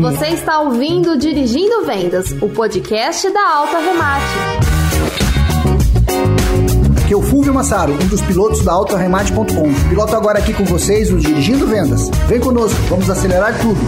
Você está ouvindo Dirigindo Vendas, o podcast da Alta Remate. Aqui é o Fulvio Massaro, um dos pilotos da AutoRemate.com. Piloto agora aqui com vocês o Dirigindo Vendas. Vem conosco, vamos acelerar tudo.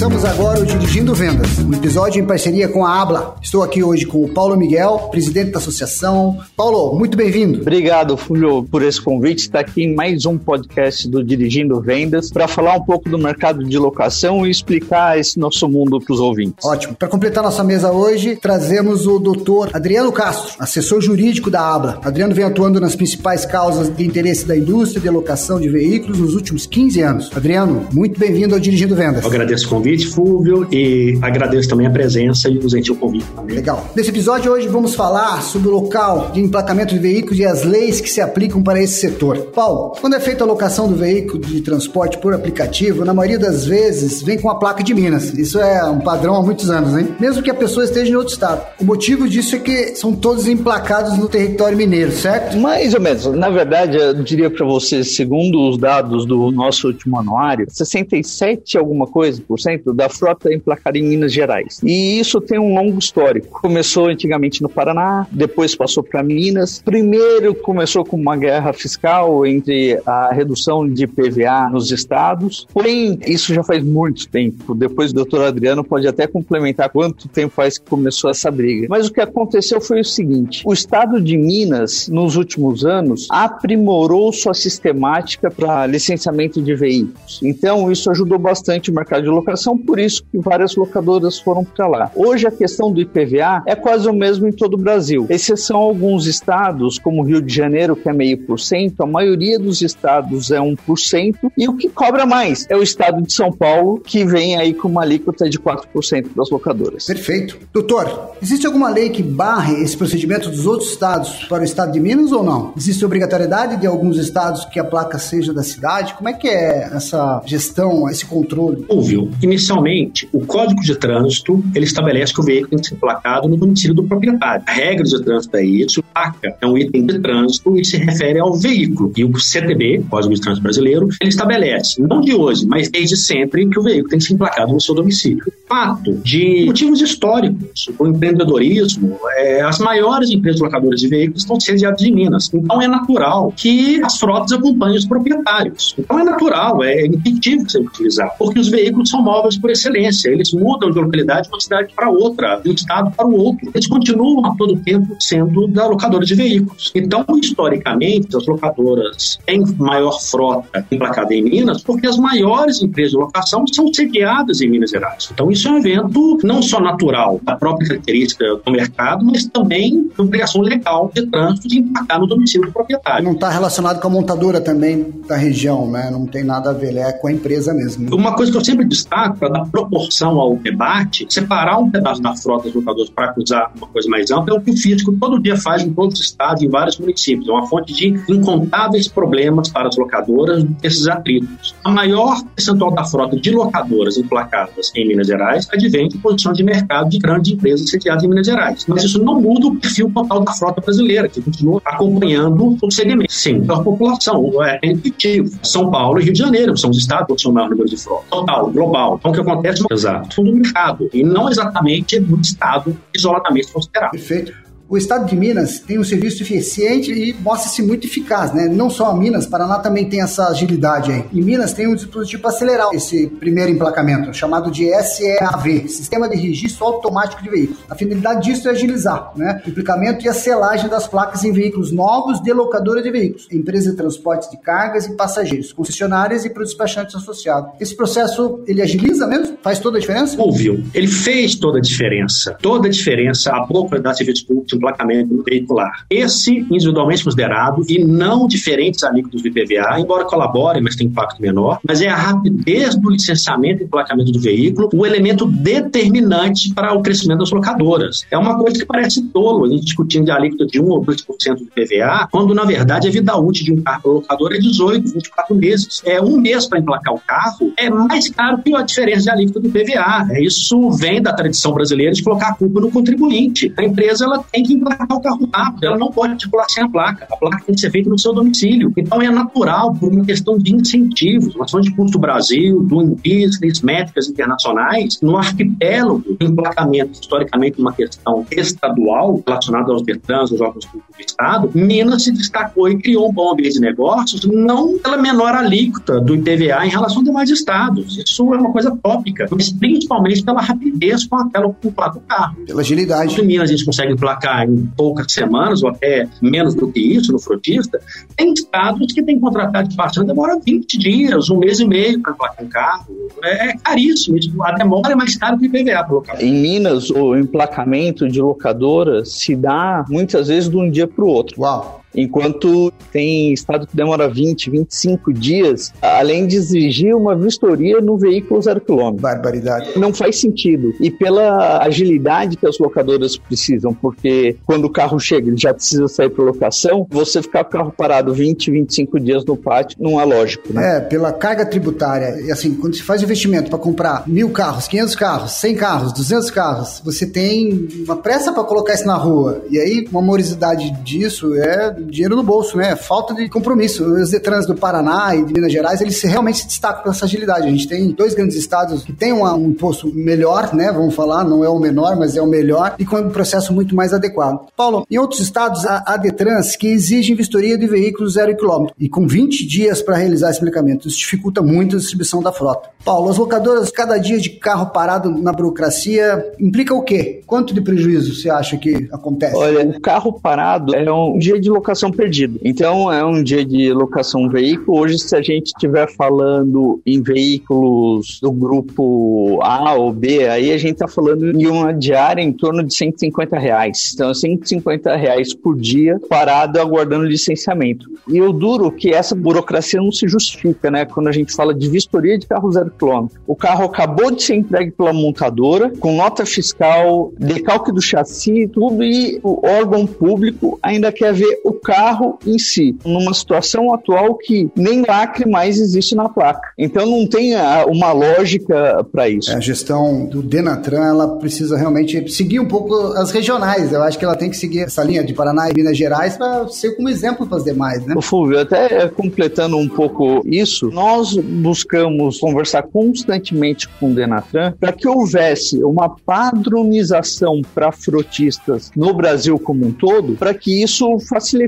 Começamos agora o Dirigindo Vendas, um episódio em parceria com a Abla. Estou aqui hoje com o Paulo Miguel, presidente da associação. Paulo, muito bem-vindo. Obrigado, Fulvio, por esse convite. Está aqui em mais um podcast do Dirigindo Vendas para falar um pouco do mercado de locação e explicar esse nosso mundo para os ouvintes. Ótimo. Para completar nossa mesa hoje, trazemos o doutor Adriano Castro, assessor jurídico da Abla. Adriano vem atuando nas principais causas de interesse da indústria de locação de veículos nos últimos 15 anos. Adriano, muito bem-vindo ao Dirigindo Vendas. Eu agradeço convite, Fúvio, e agradeço também a presença e o gentil convite também. Legal. Nesse episódio hoje vamos falar sobre o local de emplacamento de veículos e as leis que se aplicam para esse setor. Paulo, quando é feita a locação do veículo de transporte por aplicativo, na maioria das vezes vem com a placa de Minas. Isso é um padrão há muitos anos, hein? Mesmo que a pessoa esteja em outro estado. O motivo disso é que são todos emplacados no território mineiro, certo? Mais ou menos. Na verdade, eu diria para você, segundo os dados do nosso último anuário, 67 alguma coisa por da frota emplacada em Minas Gerais. E isso tem um longo histórico. Começou antigamente no Paraná, depois passou para Minas. Primeiro começou com uma guerra fiscal entre a redução de PVA nos estados. Porém, isso já faz muito tempo. Depois o doutor Adriano pode até complementar quanto tempo faz que começou essa briga. Mas o que aconteceu foi o seguinte: o estado de Minas, nos últimos anos, aprimorou sua sistemática para licenciamento de veículos. Então, isso ajudou bastante o mercado de locação locação, por isso que várias locadoras foram para lá. Hoje a questão do IPVA é quase o mesmo em todo o Brasil, exceção alguns estados, como Rio de Janeiro, que é meio por cento, a maioria dos estados é 1%, e o que cobra mais é o estado de São Paulo, que vem aí com uma alíquota de 4% das locadoras. Perfeito. Doutor, existe alguma lei que barre esse procedimento dos outros estados para o estado de Minas ou não? Existe obrigatoriedade de alguns estados que a placa seja da cidade? Como é que é essa gestão, esse controle? Ouviu. Inicialmente, o Código de Trânsito ele estabelece que o veículo tem que ser placado no domicílio do proprietário. A regra de trânsito é isso. Placa é um item de trânsito e se refere ao veículo. E o CTB, Código de Trânsito Brasileiro, ele estabelece, não de hoje, mas desde sempre, que o veículo tem que ser emplacado no seu domicílio. Fato de motivos históricos, o empreendedorismo, é, as maiores empresas locadoras de veículos estão sediadas em Minas. Então é natural que as frotas acompanhem os proprietários. Então é natural, é intuitivo você utilizar, porque os veículos são móveis por excelência. Eles mudam de localidade de uma cidade para outra, de um estado para o outro. Eles continuam a todo tempo sendo da locadora de veículos. Então, historicamente, as locadoras têm maior frota emplacada em Minas porque as maiores empresas de locação são sediadas em Minas Gerais. Então, isso é um evento não só natural da própria característica do mercado, mas também de obrigação legal de trânsito de emplacar no domicílio do proprietário. Não está relacionado com a montadora também da região, né? Não tem nada a ver, é com a empresa mesmo. Uma coisa que eu sempre destaco para dar proporção ao debate, separar um pedaço da frota dos locadores para acusar uma coisa mais ampla é o que o físico todo dia faz em todos os estados, em vários municípios. É uma fonte de incontáveis problemas para as locadoras desses atritos. A maior percentual da frota de locadoras emplacadas em Minas Gerais advém de posição de mercado de grandes empresas sediadas em Minas Gerais. Mas isso não muda o perfil total da frota brasileira, que continua acompanhando o segmento. Sim, a população é intuitivo. São Paulo e Rio de Janeiro são os estados que são o maior número de frota. Total, global então, o que acontece é do mercado e não exatamente do Estado isoladamente considerado. Perfeito o estado de Minas tem um serviço eficiente e mostra-se muito eficaz, né? Não só a Minas, Paraná também tem essa agilidade aí. E Minas tem um dispositivo para acelerar esse primeiro emplacamento, chamado de SEAV, Sistema de Registro Automático de Veículos. A finalidade disso é agilizar, né? O implicamento e a selagem das placas em veículos novos de locadora de veículos, empresas de transportes de cargas e passageiros, concessionárias e para os despachantes associados. Esse processo, ele agiliza mesmo? Faz toda a diferença? Ouviu. Ele fez toda a diferença. Toda a diferença. A qualidade de serviço público emplacamento veicular. Esse, individualmente considerado, e não diferentes alíquotas do IPVA, embora colabore, mas tem impacto menor, mas é a rapidez do licenciamento e emplacamento do veículo o elemento determinante para o crescimento das locadoras. É uma coisa que parece tolo, a gente discutindo de alíquota de 1 ou 2% do IPVA, quando na verdade a vida útil de um carro locador é 18, 24 meses. É um mês para emplacar o carro, é mais caro que a diferença de alíquota do IPVA. Isso vem da tradição brasileira de colocar a culpa no contribuinte. A empresa ela tem que emplacar o carro rápido, ela não pode circular sem a placa. A placa tem que ser feita no seu domicílio. Então é natural, por uma questão de incentivos, uma ação de custo Brasil, do business, métricas internacionais, no arquipélago do emplacamento, historicamente uma questão estadual relacionada aos DETRANS, aos órgãos públicos do Estado, Minas se destacou e criou um bom ambiente de negócios, não pela menor alíquota do IPVA em relação a demais estados. Isso é uma coisa tópica, mas principalmente pela rapidez com a tela ocupada do carro. Pela agilidade. Em Minas a gente consegue emplacar em poucas semanas, ou até menos do que isso, no frotista. Tem estados que tem contratado de passando demora 20 dias, um mês e meio para emplacar um carro. É, caríssimo. A demora é mais cara que o IPVA para local. Em Minas, o emplacamento de locadora se dá muitas vezes de um dia para o outro. Uau! Enquanto tem estado que demora 20, 25 dias, além de exigir uma vistoria no veículo zero quilômetro. Barbaridade. Não faz sentido. E pela agilidade que as locadoras precisam, porque quando o carro chega, ele já precisa sair para locação, você ficar com o carro parado 20, 25 dias no pátio não é lógico, né? É, pela carga tributária. E assim, quando se faz investimento para comprar mil carros, 500 carros, 100 carros, 200 carros, você tem uma pressa para colocar isso na rua. E aí, uma morosidade disso é dinheiro no bolso, né? Falta de compromisso. Os Detrans do Paraná e de Minas Gerais, eles realmente se destacam por essa agilidade. A gente tem dois grandes estados que têm um, um imposto melhor, né? Vamos falar, não é o menor, mas é o melhor, e com um processo muito mais adequado. Paulo, em outros estados, há, Detrans que exigem vistoria de veículos zero quilômetro, e com 20 dias para realizar esse aplicamento. Isso dificulta muito a distribuição da frota. Paulo, as locadoras, cada dia de carro parado na burocracia, implica o quê? Quanto de prejuízo você acha que acontece? Olha, o carro parado é um dia de locação perdido. Então, é um dia de locação veículo. Hoje, se a gente estiver falando em veículos do grupo A ou B, aí a gente está falando de uma diária em torno de 150 reais. Então, 150 reais por dia parado aguardando licenciamento. E o duro que essa burocracia não se justifica, né? Quando a gente fala de vistoria de carro zero quilômetro. O carro acabou de ser entregue pela montadora, com nota fiscal, decalque do chassi, tudo, e o órgão público ainda quer ver o carro em si, numa situação atual que nem lacre mais existe na placa. Então não tem uma lógica para isso. É, a gestão do Denatran, ela precisa realmente seguir um pouco as regionais. Eu acho que ela tem que seguir essa linha de Paraná e Minas Gerais para ser como exemplo para as demais, né? O Fulvio, até completando um pouco isso, nós buscamos conversar constantemente com o Denatran para que houvesse uma padronização para frotistas no Brasil como um todo, para que isso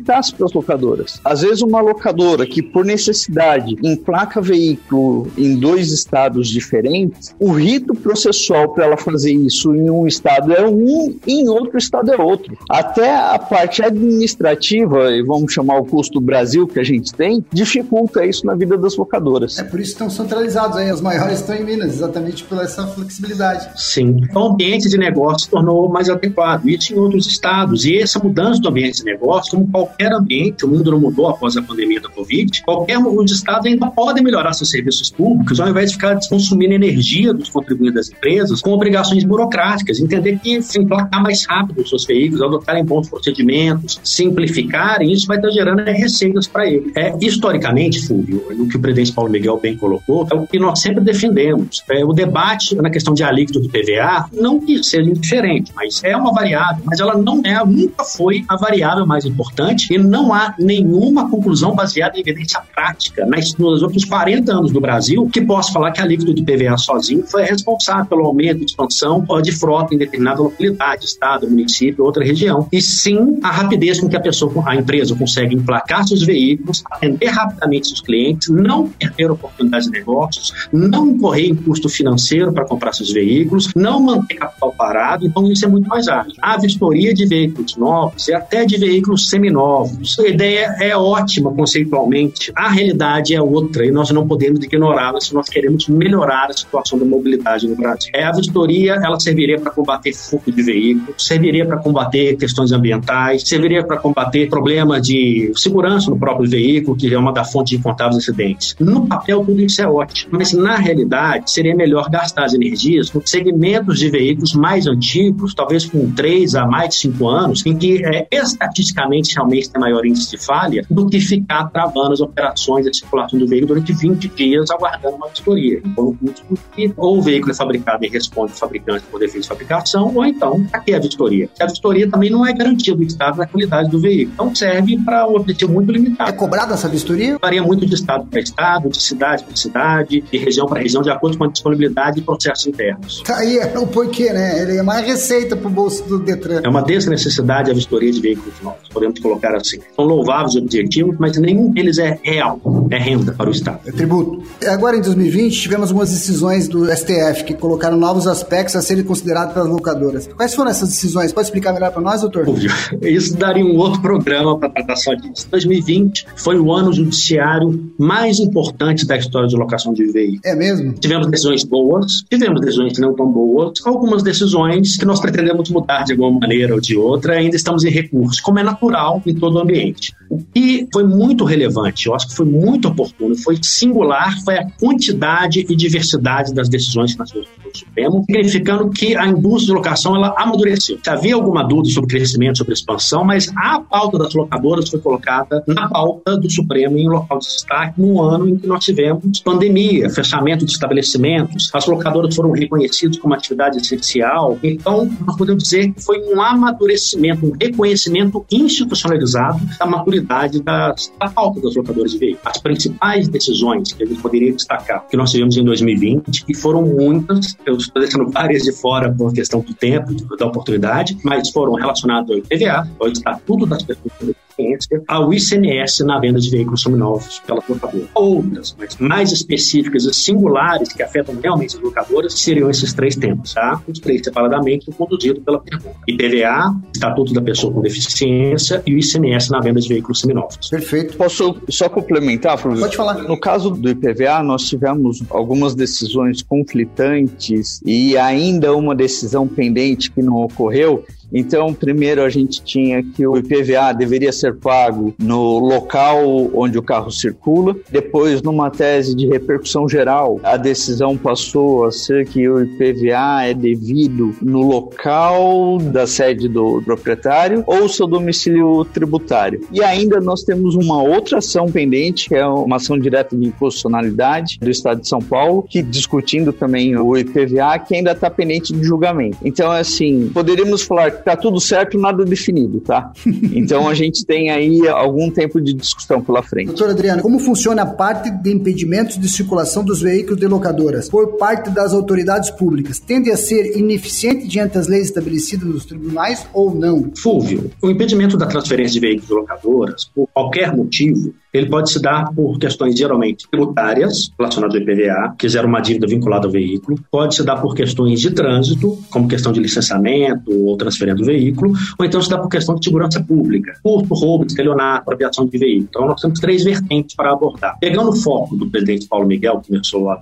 facilitasse para as locadoras. Às vezes, uma locadora que, por necessidade, emplaca veículo em dois estados diferentes, o rito processual para ela fazer isso em um estado é um, em outro estado é outro. Até a parte administrativa, e vamos chamar o custo Brasil que a gente tem, dificulta isso na vida das locadoras. É por isso que estão centralizados aí, as maiores estão em Minas, exatamente por essa flexibilidade. Sim. Então, o ambiente de negócio se tornou mais adequado, isso em outros estados. E essa mudança do ambiente de negócio, como qualquer ambiente, o mundo não mudou após a pandemia da Covid, qualquer os estados ainda podem melhorar seus serviços públicos, ao invés de ficar consumindo energia dos contribuintes das empresas com obrigações burocráticas, entender que se emplacar mais rápido os seus veículos, adotarem bons procedimentos, simplificarem, isso vai estar gerando receitas para ele. É, historicamente, Fúvio, o que o presidente Paulo Miguel bem colocou, é o que nós sempre defendemos. É, o debate na questão de alíquota do PVA, não que seja indiferente, mas é uma variável, mas ela não é, nunca foi a variável mais importante e não há nenhuma conclusão baseada em evidência prática nas, nos outros 40 anos do Brasil que possa falar que a alíquota do PVA sozinho foi responsável pelo aumento de expansão de frota em determinada localidade, estado, município, outra região. E sim a rapidez com que a pessoa, a empresa consegue emplacar seus veículos, atender rapidamente seus clientes, não perder oportunidades de negócios, não incorrer em custo financeiro para comprar seus veículos, não manter capital parado, então isso é muito mais ágil. A vistoria de veículos novos e até de veículos seminovos seminovos. A ideia é ótima conceitualmente, a realidade é outra e nós não podemos ignorá-la se nós queremos melhorar a situação da mobilidade no Brasil. É, a vistoria ela serviria para combater furto de veículos, serviria para combater questões ambientais, serviria para combater problemas de segurança no próprio veículo, que é uma da fonte de incontáveis acidentes. No papel, tudo isso é ótimo, mas na realidade seria melhor gastar as energias nos segmentos de veículos mais antigos, talvez com 3 a mais de 5 anos, em que é, estatisticamente realmente tem maior índice de falha, do que ficar travando as operações de circulação do veículo durante 20 dias aguardando uma vistoria. Então, ou o veículo é fabricado e responde o fabricante por defeito de fabricação, ou então, aqui é a vistoria. A vistoria também não é garantia do estado da qualidade do veículo. Então, serve para um objetivo muito limitado. É cobrada essa vistoria? Varia muito de estado para estado, de cidade para cidade, de região para região, de acordo com a disponibilidade de processos internos. Tá aí é o porquê, né? Ele é mais receita para o bolso do Detran. É uma desnecessidade a vistoria de veículos novos, podemos colocar assim. São louváveis objetivos, mas nenhum deles é real, é renda para o Estado. É tributo. Agora, em 2020, tivemos algumas decisões do STF que colocaram novos aspectos a serem considerados pelas locadoras. Quais foram essas decisões? Pode explicar melhor para nós, doutor? Isso daria um outro programa para tratar só disso. 2020 foi o ano judiciário mais importante da história de locação de veículos. É mesmo? Tivemos decisões boas, tivemos decisões não tão boas, algumas decisões que nós pretendemos mudar de alguma maneira ou de outra, ainda estamos em recurso, como é natural em todo o ambiente. Que foi muito relevante, eu acho que foi muito oportuno, foi singular, foi a quantidade e diversidade das decisões que nós no Supremo, significando que a indústria de locação ela amadureceu. Havia alguma dúvida sobre crescimento, sobre expansão, mas a pauta das locadoras foi colocada na pauta do Supremo em local de destaque no ano em que nós tivemos pandemia, fechamento de estabelecimentos, as locadoras foram reconhecidas como atividade essencial. Então, nós podemos dizer que foi um amadurecimento, um reconhecimento institucionalizado da maturidade das, da pauta das locadoras de veículos. As principais decisões que a gente poderia destacar que nós tivemos em 2020, e foram muitas, eu estou deixando várias de fora por questão do tempo, da oportunidade, mas foram relacionadas ao IPVA, ao Estatuto das Pessoas ao ICMS na venda de veículos seminovos pela locadora. Outras, mas mais específicas e singulares que afetam realmente as locadoras seriam esses três temas, tá? Os três separadamente conduzidos pela pergunta. IPVA, Estatuto da Pessoa com Deficiência e o ICMS na venda de veículos seminovos. Perfeito. Posso só complementar, professor? Pode falar. No caso do IPVA, nós tivemos algumas decisões conflitantes e ainda uma decisão pendente que não ocorreu. Então, primeiro a gente tinha que o IPVA deveria ser pago no local onde o carro circula. Depois, numa tese de repercussão geral, a decisão passou a ser que o IPVA é devido no local da sede do proprietário ou seu domicílio tributário. E ainda nós temos uma outra ação pendente, que é uma ação direta de inconstitucionalidade do Estado de São Paulo, que discutindo também o IPVA, que ainda está pendente de julgamento. Então, assim, poderíamos falar tá tudo certo, nada definido, tá? Então a gente tem aí algum tempo de discussão pela frente. Doutor Adriano, como funciona a parte de impedimentos de circulação dos veículos de locadoras por parte das autoridades públicas? Tende a ser ineficiente diante das leis estabelecidas nos tribunais ou não? Fúvio, o impedimento da transferência de veículos de locadoras, por qualquer motivo, ele pode se dar por questões geralmente tributárias, relacionadas ao IPVA, que gera uma dívida vinculada ao veículo, pode se dar por questões de trânsito, como questão de licenciamento ou transferência do veículo, ou então se dá por questão de segurança pública, furto, roubo, estelionato, aviação de veículo. Então nós temos três vertentes para abordar. Pegando o foco do presidente Paulo Miguel, que começou a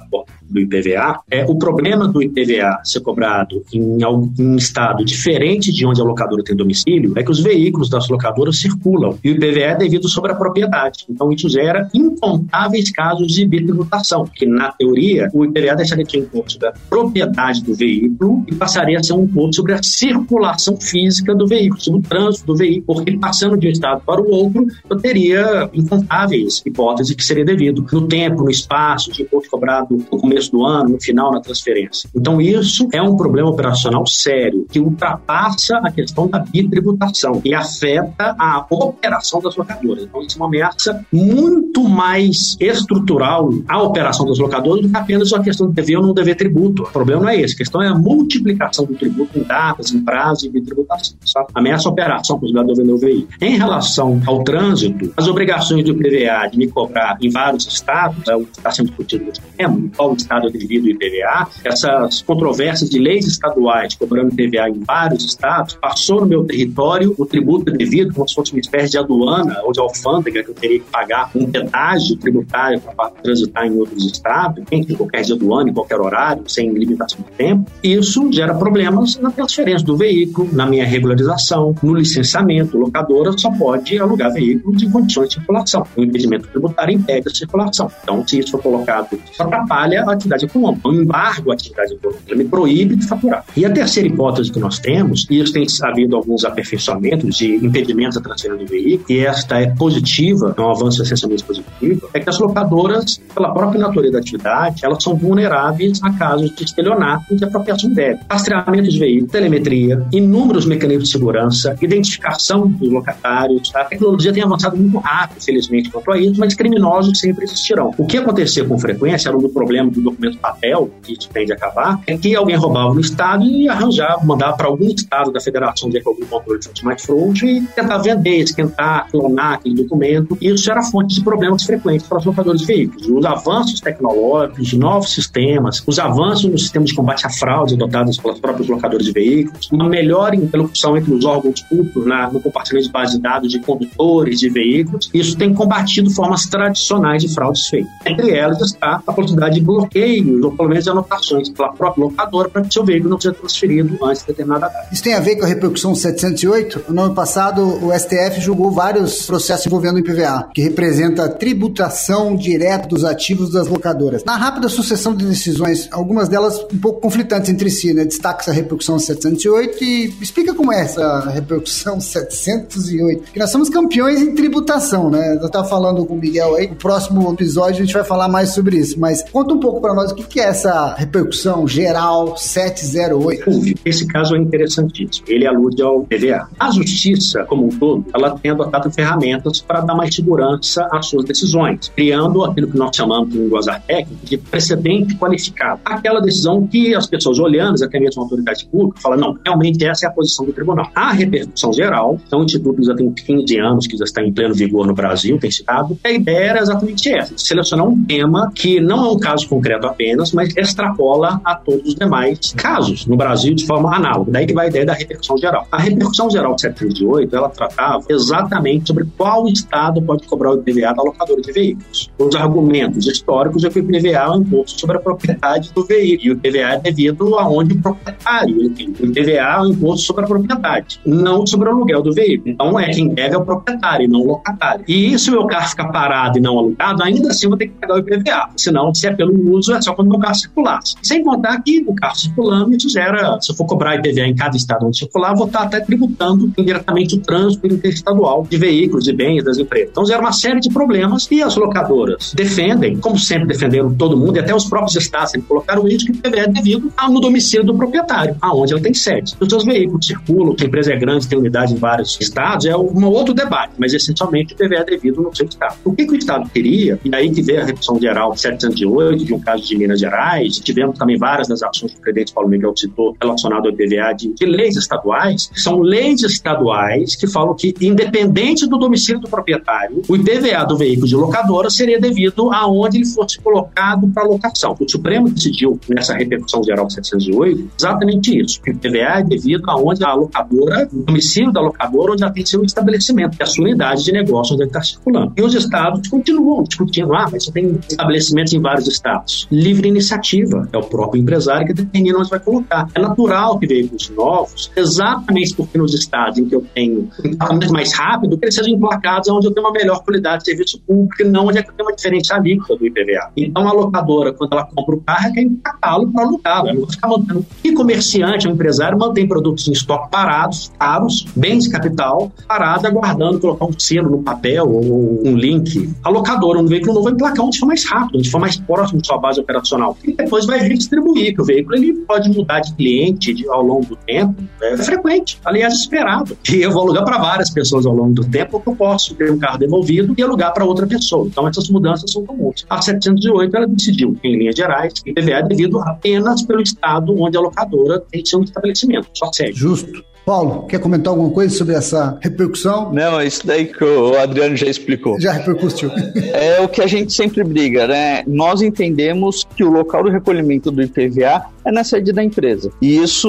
do IPVA, é o problema do IPVA ser cobrado em algum estado diferente de onde a locadora tem domicílio, é que os veículos das locadoras circulam e o IPVA é devido sobre a propriedade. Então, isso gera incontáveis casos de bitributação, que, na teoria, o IPVA deixaria de ser um imposto sobre a propriedade do veículo e passaria a ser um imposto sobre a circulação física do veículo, sobre o trânsito do veículo, porque passando de um estado para o outro, eu teria incontáveis hipóteses que seria devido no tempo, no espaço, de imposto cobrado no começo do ano, no final, na transferência. Então, isso é um problema operacional sério, que ultrapassa a questão da bitributação e afeta a operação das locadoras. Então, isso é uma ameaça muito mais estrutural a operação dos locadores do que apenas a questão de dever ou não dever tributo. O problema não é esse. A questão é a multiplicação do tributo em datas, em prazo e de tributação. Sabe? Ameaça a operação para os do vender o veículo. Em relação ao trânsito, as obrigações do IPVA de me cobrar em vários estados, é o que está sendo discutido nesse tema, em qual estado é devido o IPVA, essas controvérsias de leis estaduais cobrando IPVA em vários estados, passou no meu território o tributo devido, como se fosse uma espécie de aduana ou de alfândega que eu teria que pagar um pedágio tributário para transitar em outros estados, em qualquer dia do ano, em qualquer horário, sem limitação de tempo. Isso gera problemas na transferência do veículo, na minha regularização, no licenciamento. A locadora só pode alugar veículos em condições de circulação. O impedimento tributário impede a circulação. Então, se isso for colocado, isso atrapalha a atividade econômica. O embargo à atividade econômica me proíbe de faturar. E a terceira hipótese que nós temos, e isso tem havido alguns aperfeiçoamentos de impedimentos à transferência do veículo, e esta é positiva, é um avanço essencialmente positivo, é que as locadoras, pela própria natureza da atividade, elas são vulneráveis a casos de estelionato e apropriação indébita. Rastreamento de veículos, telemetria, inúmeros mecanismos de segurança, identificação dos locatários. A tecnologia tem avançado muito rápido, felizmente, quanto a isso, mas criminosos sempre existirão. O que acontecia com frequência era um problema do documento papel, que isso tende a acabar, é que alguém roubava no Estado e arranjava, mandava para algum Estado da Federação de algum controle de mais frouxo e tentar vender, esquentar, clonar aquele documento. E isso era fonte de problemas frequentes para os locadores de veículos. Os avanços tecnológicos, novos sistemas, os avanços no sistema de combate à fraude adotados pelos próprios locadores de veículos, uma melhor interlocução entre os órgãos públicos na, no compartilhamento de base de dados de condutores de veículos, isso tem combatido formas tradicionais de fraudes feitas. Entre elas está a possibilidade de bloqueios, ou pelo menos anotações pela própria locadora para que seu veículo não seja transferido antes de determinada data. Isso tem a ver com a repercussão 708? No ano passado, o STF julgou vários processos envolvendo o IPVA, que representa a tributação direta dos ativos das locadoras. Na rápida sucessão de decisões, algumas delas um pouco conflitantes entre si, né? Destaca essa repercussão 708 e explica como é essa repercussão 708. Que nós somos campeões em tributação, né? Eu estava falando com o Miguel aí, no próximo episódio a gente vai falar mais sobre isso, mas conta um pouco para nós o que é essa repercussão geral 708. Esse caso é interessantíssimo. Ele alude ao PVA. A justiça, como um todo, ela tem adotado ferramentas para dar mais segurança às suas decisões, criando aquilo que nós chamamos em linguajar técnico de precedente qualificado. Aquela decisão que as pessoas olhando, até mesmo a autoridade pública, falam, não, realmente essa é a posição do tribunal. A repercussão geral, então o Instituto já tem 15 anos que já está em pleno vigor no Brasil, tem citado, a ideia era exatamente essa, de selecionar um tema que não é um caso concreto apenas, mas extrapola a todos os demais casos no Brasil de forma análoga. Daí que vai a ideia da repercussão geral. A repercussão geral de 738, ela tratava exatamente sobre qual estado pode cobrar o IPVA da locadora de veículos. Os argumentos históricos é que o IPVA é um imposto sobre a propriedade do veículo, e o IPVA é devido aonde o proprietário. O IPVA é um imposto sobre a propriedade, não sobre o aluguel do veículo. Então, é quem deve é o proprietário, não o locatário. E se o meu carro ficar parado e não alugado, ainda assim eu vou ter que pagar o IPVA. Senão, se é pelo uso, é só quando o meu carro circular. Sem contar que o carro circulando, isso gera, se eu for cobrar IPVA em cada estado onde circular, vou estar até tributando indiretamente o trânsito interestadual de veículos e bens das empresas. Então, gera uma série de problemas e as locadoras defendem, como sempre defenderam todo mundo, e até os próprios estados sempre colocaram isso, que é devido ao domicílio do proprietário, aonde ela tem sede. Se os seus veículos circulam, a empresa é grande, tem unidade em vários estados, é um outro debate, mas essencialmente o IPVA é devido no seu estado. O que, que o estado queria, e aí que veio a redução geral 708, de um caso de Minas Gerais, tivemos também várias das ações que o presidente Paulo Miguel citou relacionado ao IPVA de, de leis estaduais, são leis estaduais que falam que, independente do domicílio do proprietário, o IPVA do veículo de locadora seria devido aonde ele fosse colocado para locação. O Supremo decidiu, nessa repercussão geral 708, exatamente isso, o IPVA é devido aonde a locadora, o domicílio da locadora, onde ela tem seu estabelecimento, que é a sua unidade de negócio onde ele está circulando. E os estados continuam discutindo, ah, mas você tem estabelecimentos em vários estados. Livre iniciativa, é o próprio empresário que determina onde vai colocar. É natural que veículos novos, exatamente porque nos estados em que eu tenho um mais rápido, eles sejam emplacados onde eu tenho uma melhor qualidade de serviço público, não onde é que tenho uma diferença alíquota do IPVA. Então, a locadora, quando ela compra o carro, quer empacá-lo para alugar. Ela não ficar mantendo. E comerciante, o empresário, mantém produtos em estoque parados, caros, bens de capital, parado, aguardando colocar um selo no papel ou um link. A locadora, um veículo novo, vai emplacar onde for mais rápido, onde for mais próximo de sua base operacional. E depois vai redistribuir, que o veículo ele pode mudar de cliente ao longo do tempo. É frequente, aliás, esperado. E eu vou alugar para várias pessoas ao longo do tempo, porque eu posso ter um carro devolvido e alugar para outra pessoa. Então, essas mudanças são comuns. A 708 ela decidiu, em linhas gerais, que IPVA é devido apenas pelo estado onde a locadora tem seu estabelecimento, só segue. Justo. Paulo, quer comentar alguma coisa sobre essa repercussão? Não, é isso daí que o Adriano já explicou. Já repercutiu. É o que a gente sempre briga, né? Nós entendemos que o local do recolhimento do IPVA é na sede da empresa. E isso,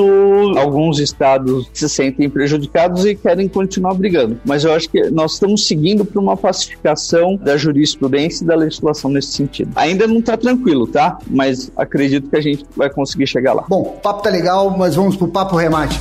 alguns estados se sentem prejudicados e querem continuar brigando. Mas eu acho que nós estamos seguindo para uma pacificação da jurisprudência e da legislação nesse sentido. Ainda não está tranquilo, tá? Mas acredito que a gente vai conseguir chegar lá. Bom, o papo tá legal, mas vamos pro papo remate.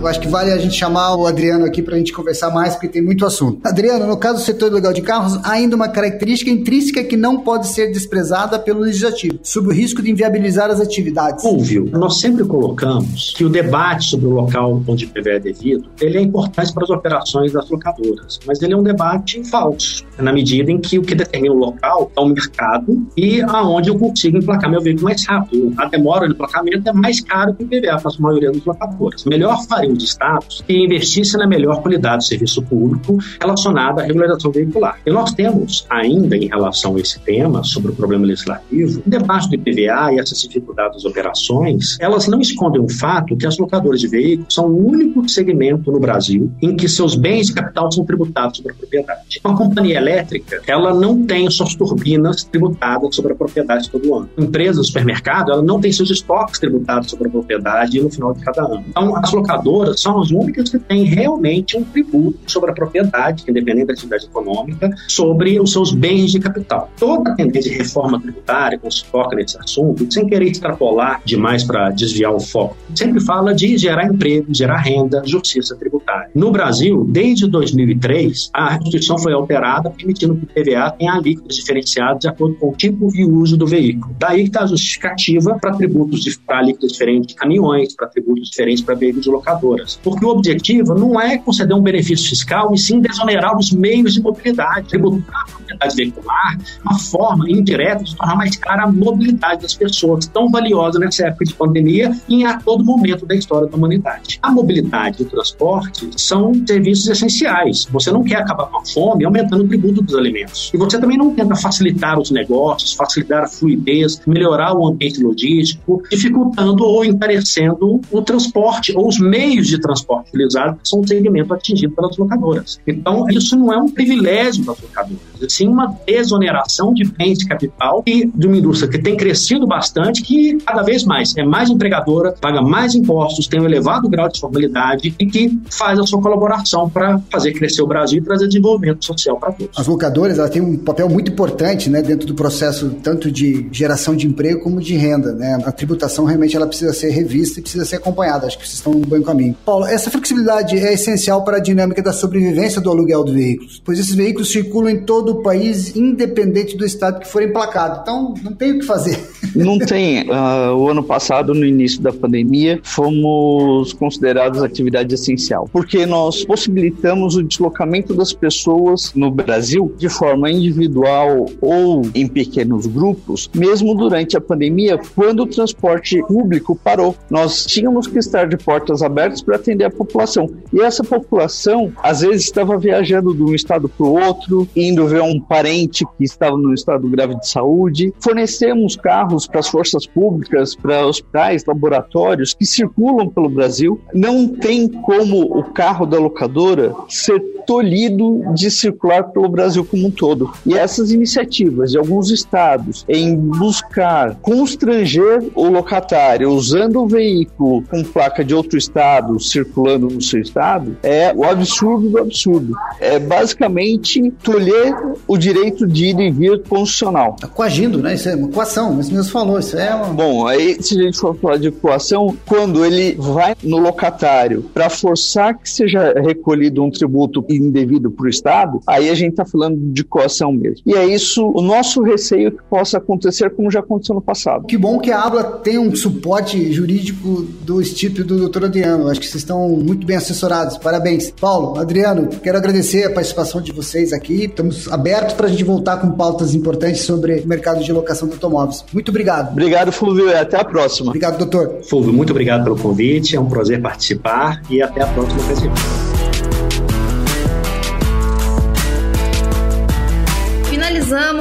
Eu acho que vale a gente chamar o Adriano aqui para a gente conversar mais, porque tem muito assunto. Adriano, no caso do setor legal de carros, há ainda uma característica intrínseca que não pode ser desprezada pelo legislativo, sobre o risco de inviabilizar as atividades. Óbvio, nós sempre colocamos que o debate sobre o local onde IPVA é devido, ele é importante para as operações das locadoras, mas ele é um debate falso, na medida em que o que determina o local é o mercado e aonde eu consigo emplacar meu veículo mais rápido. A demora de emplacamento é mais caro que o IPVA para a maioria das locadoras. Melhor faria os estados que investisse na melhor qualidade do serviço público relacionado à regularização veicular. E nós temos ainda em relação a esse tema, sobre o problema legislativo, o debate do IPVA e essas dificuldades das operações, elas não escondem o fato que as locadoras de veículos são o único segmento no Brasil em que seus bens de capital são tributados sobre a propriedade. Uma companhia elétrica, ela não tem suas turbinas tributadas sobre a propriedade todo ano. Uma empresa, supermercado, ela não tem seus estoques tributados sobre a propriedade no final de cada ano. Então, as locadoras são as únicas que têm realmente um tributo sobre a propriedade, independente da atividade econômica, sobre os seus bens de capital. Toda a tendência de reforma tributária, quando se foca nesse assunto, sem querer extrapolar demais para desviar o foco, sempre fala de gerar emprego, gerar renda, justiça tributária. No Brasil, desde 2003, a Constituição foi alterada, permitindo que o PVA tenha alíquotas diferenciadas de acordo com o tipo e uso do veículo. Daí está a justificativa para tributos para alíquotas diferentes de caminhões, para tributos diferentes para veículos de locador porque o objetivo não é conceder um benefício fiscal, e sim desonerar os meios de mobilidade. Tributar a propriedade veicular uma forma indireta de tornar mais cara a mobilidade das pessoas, tão valiosa nessa época de pandemia e a todo momento da história da humanidade. A mobilidade e o transporte são serviços essenciais. Você não quer acabar com a fome aumentando o tributo dos alimentos. E você também não tenta facilitar os negócios, facilitar a fluidez, melhorar o ambiente logístico, dificultando ou encarecendo o transporte ou os meios meios de transporte utilizados são um segmento atingido pelas locadoras. Então, isso não é um privilégio das locadoras, é sim uma desoneração de bens de capital e de uma indústria que tem crescido bastante, que cada vez mais é mais empregadora, paga mais impostos, tem um elevado grau de formalidade e que faz a sua colaboração para fazer crescer o Brasil e trazer desenvolvimento social para todos. As locadoras elas têm um papel muito importante né, dentro do processo tanto de geração de emprego como de renda. Né? A tributação realmente ela precisa ser revista e precisa ser acompanhada. Acho que vocês estão no bom caminho. Paulo, essa flexibilidade é essencial para a dinâmica da sobrevivência do aluguel de veículos, pois esses veículos circulam em todo o país, independente do estado que for emplacado. Então, não tem o que fazer. Não tem. Uh, o ano passado, no início da pandemia, fomos considerados atividade essencial, porque nós possibilitamos o deslocamento das pessoas no Brasil de forma individual ou em pequenos grupos, mesmo durante a pandemia, quando o transporte público parou. Nós tínhamos que estar de portas abertas para atender a população. E essa população, às vezes, estava viajando de um estado para o outro, indo ver um parente que estava num estado grave de saúde. Fornecemos carros para as forças públicas, para hospitais, laboratórios que circulam pelo Brasil. Não tem como o carro da locadora ser tolhido de circular pelo Brasil como um todo. E essas iniciativas de alguns estados em buscar constranger o locatário usando o veículo com placa de outro estado circulando no seu estado é o absurdo do absurdo. É basicamente tolher o direito de ir e vir constitucional. Tá coagindo, né? Isso é uma coação, mas mesmo falou, isso é uma... Bom, aí se a gente for falar de coação, quando ele vai no locatário para forçar que seja recolhido um tributo indevido para o Estado, aí a gente está falando de coação mesmo. E é isso o nosso receio que possa acontecer como já aconteceu no passado. Que bom que a ABLA tem um suporte jurídico do estilo do doutor Adriano. Acho que vocês estão muito bem assessorados. Parabéns. Paulo, Adriano, quero agradecer a participação de vocês aqui. Estamos abertos para a gente voltar com pautas importantes sobre o mercado de locação de automóveis. Muito obrigado. Obrigado, Fulvio, e até a próxima. Obrigado, doutor. Fulvio, muito obrigado pelo convite. É um prazer participar e até a próxima.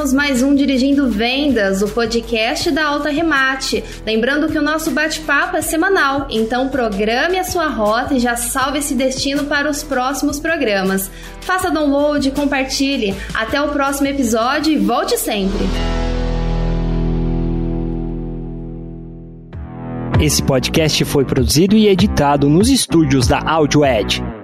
Finalizamos mais um Dirigindo Vendas, o podcast da Alta Remate. Lembrando que o nosso bate-papo é semanal, então programe a sua rota e já salve esse destino para os próximos programas. Faça download, compartilhe. Até o próximo episódio e volte sempre! Esse podcast foi produzido e editado nos estúdios da Audio Edge.